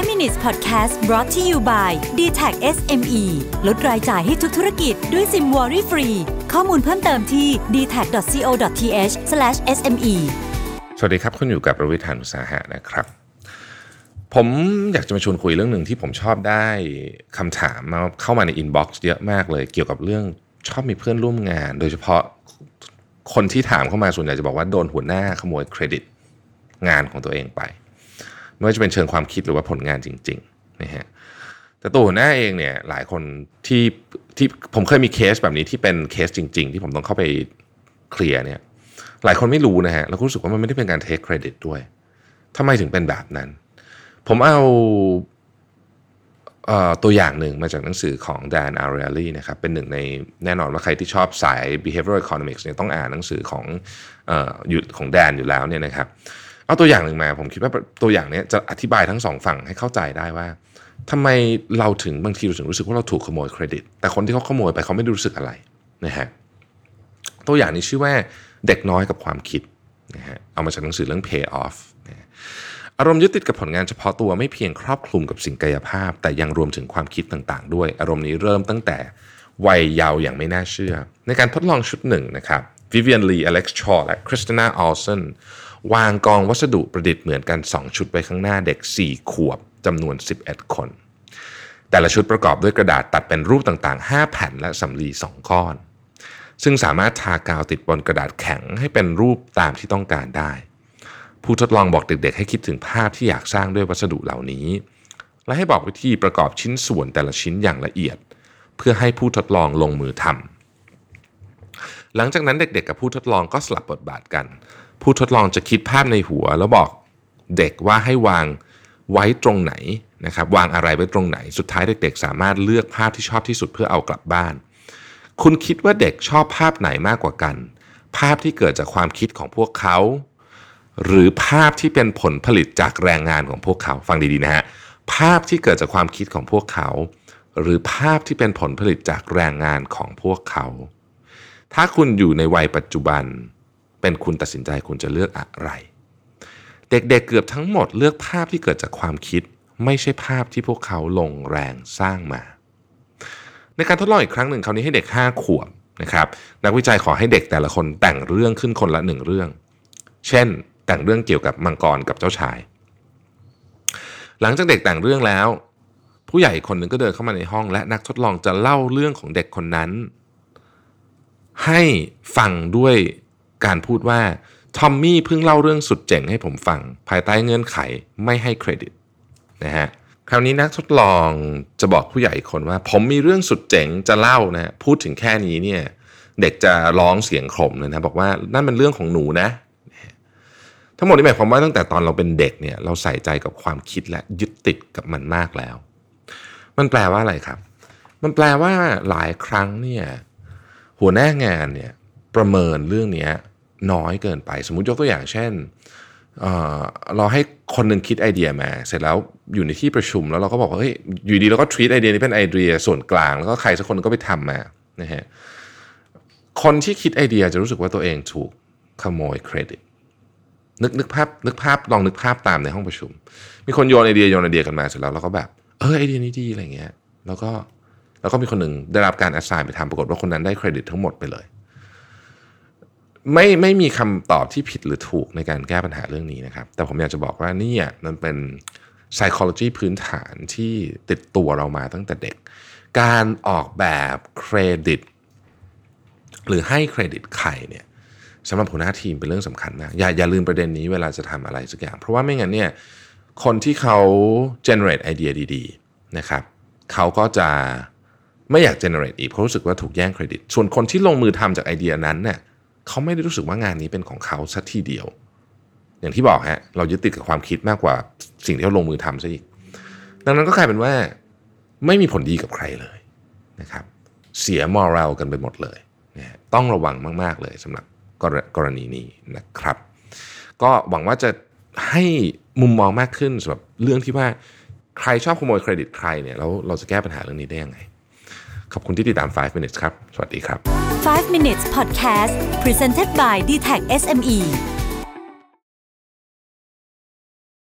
5 minutes podcast brought to you by d t a c SME ลดรายจ่ายให้ทุกธุรกิจด้วยซิม worry free ข้อมูลเพิ่มเติมที่ d t a c c o t h s m e สวัสดีครับ คุณอยู่กับรวิศ หาญอุตสาหะนะครับ ผมอยากจะมาชวนคุยเรื่องหนึ่งที่ผมชอบได้คำถามมาเข้ามาในอินบ็อกซ์เยอะมากเลย เกี่ยวกับเรื่องชอบมีเพื่อนร่วมงาน โดยเฉพาะคนที่ถามเข้ามาส่วนใหญ่จะบอกว่าโดนหัวหน้าขโมยเครดิตงานของตัวเองไป ไม่ว่าจะเป็นเชิงความคิดหรือว่าผลงานจริงๆนะฮะแต่ตัวหัวหน้าเองเนี่ยหลายคนที่ที่ผมเคยมีเคสแบบนี้ที่เป็นเคสจริง ๆ ที่ผมต้องเข้าไปเคลียร์เนี่ยหลายคนไม่รู้นะฮะแล้วรู้สึกว่ามันไม่ได้เป็นการ take credit ด้วยทำไมถึงเป็นแบบนั้น ผมเอาตัวอย่างหนึ่งมาจากหนังสือของแดนอาร์เรลลี่นะครับเป็นหนึ่งในแน่นอนว่าใครที่ชอบสาย behavioral economics เนี่ยต้องอ่านหนังสือของออยู่ของแดนอยู่แล้วเนี่ยนะครับ เอาตัวอย่างหนึ่งมา ผมคิดว่าตัวอย่างนี้จะอธิบายทั้งสองฝั่งให้เข้าใจได้ว่าทำไมเราถึงบางทีเราถึงรู้สึกว่าเราถูกขโมยเครดิต แต่คนที่เขาขโมยไปเขาไม่ได้รู้สึกอะไรนะฮะตัวอย่างนี้ชื่อว่าเด็กน้อยกับความคิดนะฮะเอามาจากหนังสือเรื่อง pay off นะอารมณ์ยึดติดกับผลงานเฉพาะตัวไม่เพียงครอบคลุมกับสิ่งกายภาพ แต่ยังรวมถึงความคิดต่างๆ ด้วย อารมณ์นี้เริ่มตั้งแต่วัยเยาว์อย่างไม่น่าเชื่อ ในการทดลองชุดหนึ่งนะครับวิเวียนลีอเล็กซ์ชอและคริสติน่าออลเซน วางกองวัสดุประดิษฐ์เหมือนกัน 2 ชุดไว้ข้างหน้าเด็ก 4 ขวบจำนวน 11 คน แต่ละชุดประกอบด้วยกระดาษตัดเป็นรูปต่างๆ 5 แผ่นและสำลี2ก้อน ซึ่งสามารถทากาวติดบนกระดาษแข็งให้เป็นรูปตามที่ต้องการได้ ผู้ทดลองบอกเด็กๆ ให้คิดถึงภาพที่อยากสร้างด้วยวัสดุเหล่านี้ และให้บอกวิธีประกอบชิ้นส่วนแต่ละชิ้นอย่างละเอียด เพื่อให้ผู้ทดลองลงมือทำ หลังจากนั้นเด็กๆกับผู้ทดลองก็สลับบทบาทกัน ผู้ทดลองจะคิดภาพในหัว แล้วบอกเด็กว่าให้วางไว้ตรงไหนนะครับวางอะไรไว้ตรงไหน สุดท้ายเด็ก ๆ สามารถเลือกภาพที่ชอบที่สุดเพื่อเอากลับบ้าน คุณคิดว่าเด็กชอบภาพไหนมากกว่ากัน ภาพที่เกิดจากความคิดของพวกเขา หรือภาพที่เป็นผลผลิตจากแรงงานของพวกเขาฟังดีๆนะฮะภาพที่เกิดจากความคิดของพวกเขา หรือภาพที่เป็นผลผลิตจากแรงงานของพวกเขา ถ้าคุณอยู่ในวัยปัจจุบัน เป็นคุณตัดสินใจคุณจะเลือกอะไร เด็กๆเเกือบทั้งหมดเลือกภาพที่เกิดจากความคิด ไม่ใช่ภาพที่พวกเขาลงแรงสร้างมา ในการทดลองอีกครั้งหนึ่งคราวนี้ให้เด็ก 5 ขวบนะครับนักวิจัยขอให้เด็กแต่ละคนแต่งเรื่องขึ้นคนละหนึ่งเรื่อง เช่น แต่งเรื่องเกี่ยวกับมังกรกับเจ้าชาย หลังจากเด็กแต่งเรื่องแล้ว ผู้ใหญ่คนหนึ่งก็เดินเข้ามาในห้อง และนักทดลองจะเล่าเรื่องของเด็กคนนั้น ให้ฟังด้วยการพูดว่าทอมมี่เพิ่งเล่าเรื่องสุดเจ๋งให้ผมฟัง ภายใต้เงื่อนไขไม่ให้เครดิตนะฮะคราวนี้นักทดลองจะบอกผู้ใหญ่คนว่า ผมมีเรื่องสุดเจ๋งจะเล่านะพูดถึงแค่นี้เนี่ยเด็กจะร้องเสียงขมเลยนะบอกว่านั่นเป็นเรื่องของหนูนะ ทั้งหมดนี้หมายความว่าตั้งแต่ตอนเราเป็นเด็กเนี่ยเราใส่ใจกับความคิดและยึดติดกับมันมากแล้ว มันแปลว่าอะไรครับ มันแปลว่าหลายครั้งเนี่ย หัวหน้างานเนี่ยประเมินเรื่องนี้น้อยเกินไป สมมุติยกตัวอย่างเช่นเเราให้คนหนึ่งคิดไอเดียมา เสร็จแล้วอยู่ในที่ประชุมแล้วเราก็บอกว่าเฮ้ยอยู่ดีเราก็ treat ไอเดียนี้เป็นไอเดียส่วนกลาง แล้วก็ใครสักคนก็ไปทำมานะฮะคนที่คิดไอเดียจะรู้สึกว่าตัวเองถูกขโมยเครดิตนึกนึกภาพนึกภาพลองนึกภาพตามในห้องประชุม มีคนโยนไอเดียโยนไอเดียกันมาเสร็จแล้วเราก็แบบ เออไอเดียนี้ดีอะไรเงี้ย แล้วก็ แล้วก็มีคนหนึ่งได้รับการ assign ไปทำปรากฏว่าคนนั้นได้เครดิตทั้งหมดไปเลย ไม่ไม่มีคำตอบที่ผิดหรือถูกในการแก้ปัญหาเรื่องนี้นะครับ แต่ผมอยากจะบอกว่านี่มันเป็น psychology พื้นฐานที่ติดตัวเรามาตั้งแต่เด็ก การออกแบบเครดิต หรือให้เครดิตใครเนี่ยสำหรับหัวหน้าทีมเป็นเรื่องสำคัญมากอย่าอย่าลืมประเด็นนี้เวลาจะทำอะไรสักอย่าง เพราะว่าไม่งั้นเนี่ยคนที่เขา generate ไอเดียดีๆนะครับเขาก็จะ ไม่อยาก generate อีกเพราะรู้สึกว่าถูกแย่งเครดิต ส่วนคนที่ลงมือทำจากไอเดียนั้นเนี่ยเขาไม่ได้รู้สึกว่างานนี้เป็นของเขาสักทีเดียว อย่างที่บอกฮะเรายึดติดกับความคิดมากกว่าสิ่งที่เขาลงมือทำซะอีก ดังนั้นก็กลายเป็นว่าไม่มีผลดีกับใครเลยนะครับ เสียมอรัลกันไปหมดเลยนะต้องระวังมาก ๆ เลยสำหรับกรณีนี้นะครับ ก็หวังว่าจะให้มุมมองมากขึ้นสำหรับเรื่องที่ว่าใครชอบขโมยเครดิตใครเนี่ยแล้วเราจะแก้ปัญหาเรื่องนี้ได้ยังไง ขอบคุณที่ติดตาม 5 minutes ครับ สวัสดีครับ 5 minutes podcast presented by d t e c h SME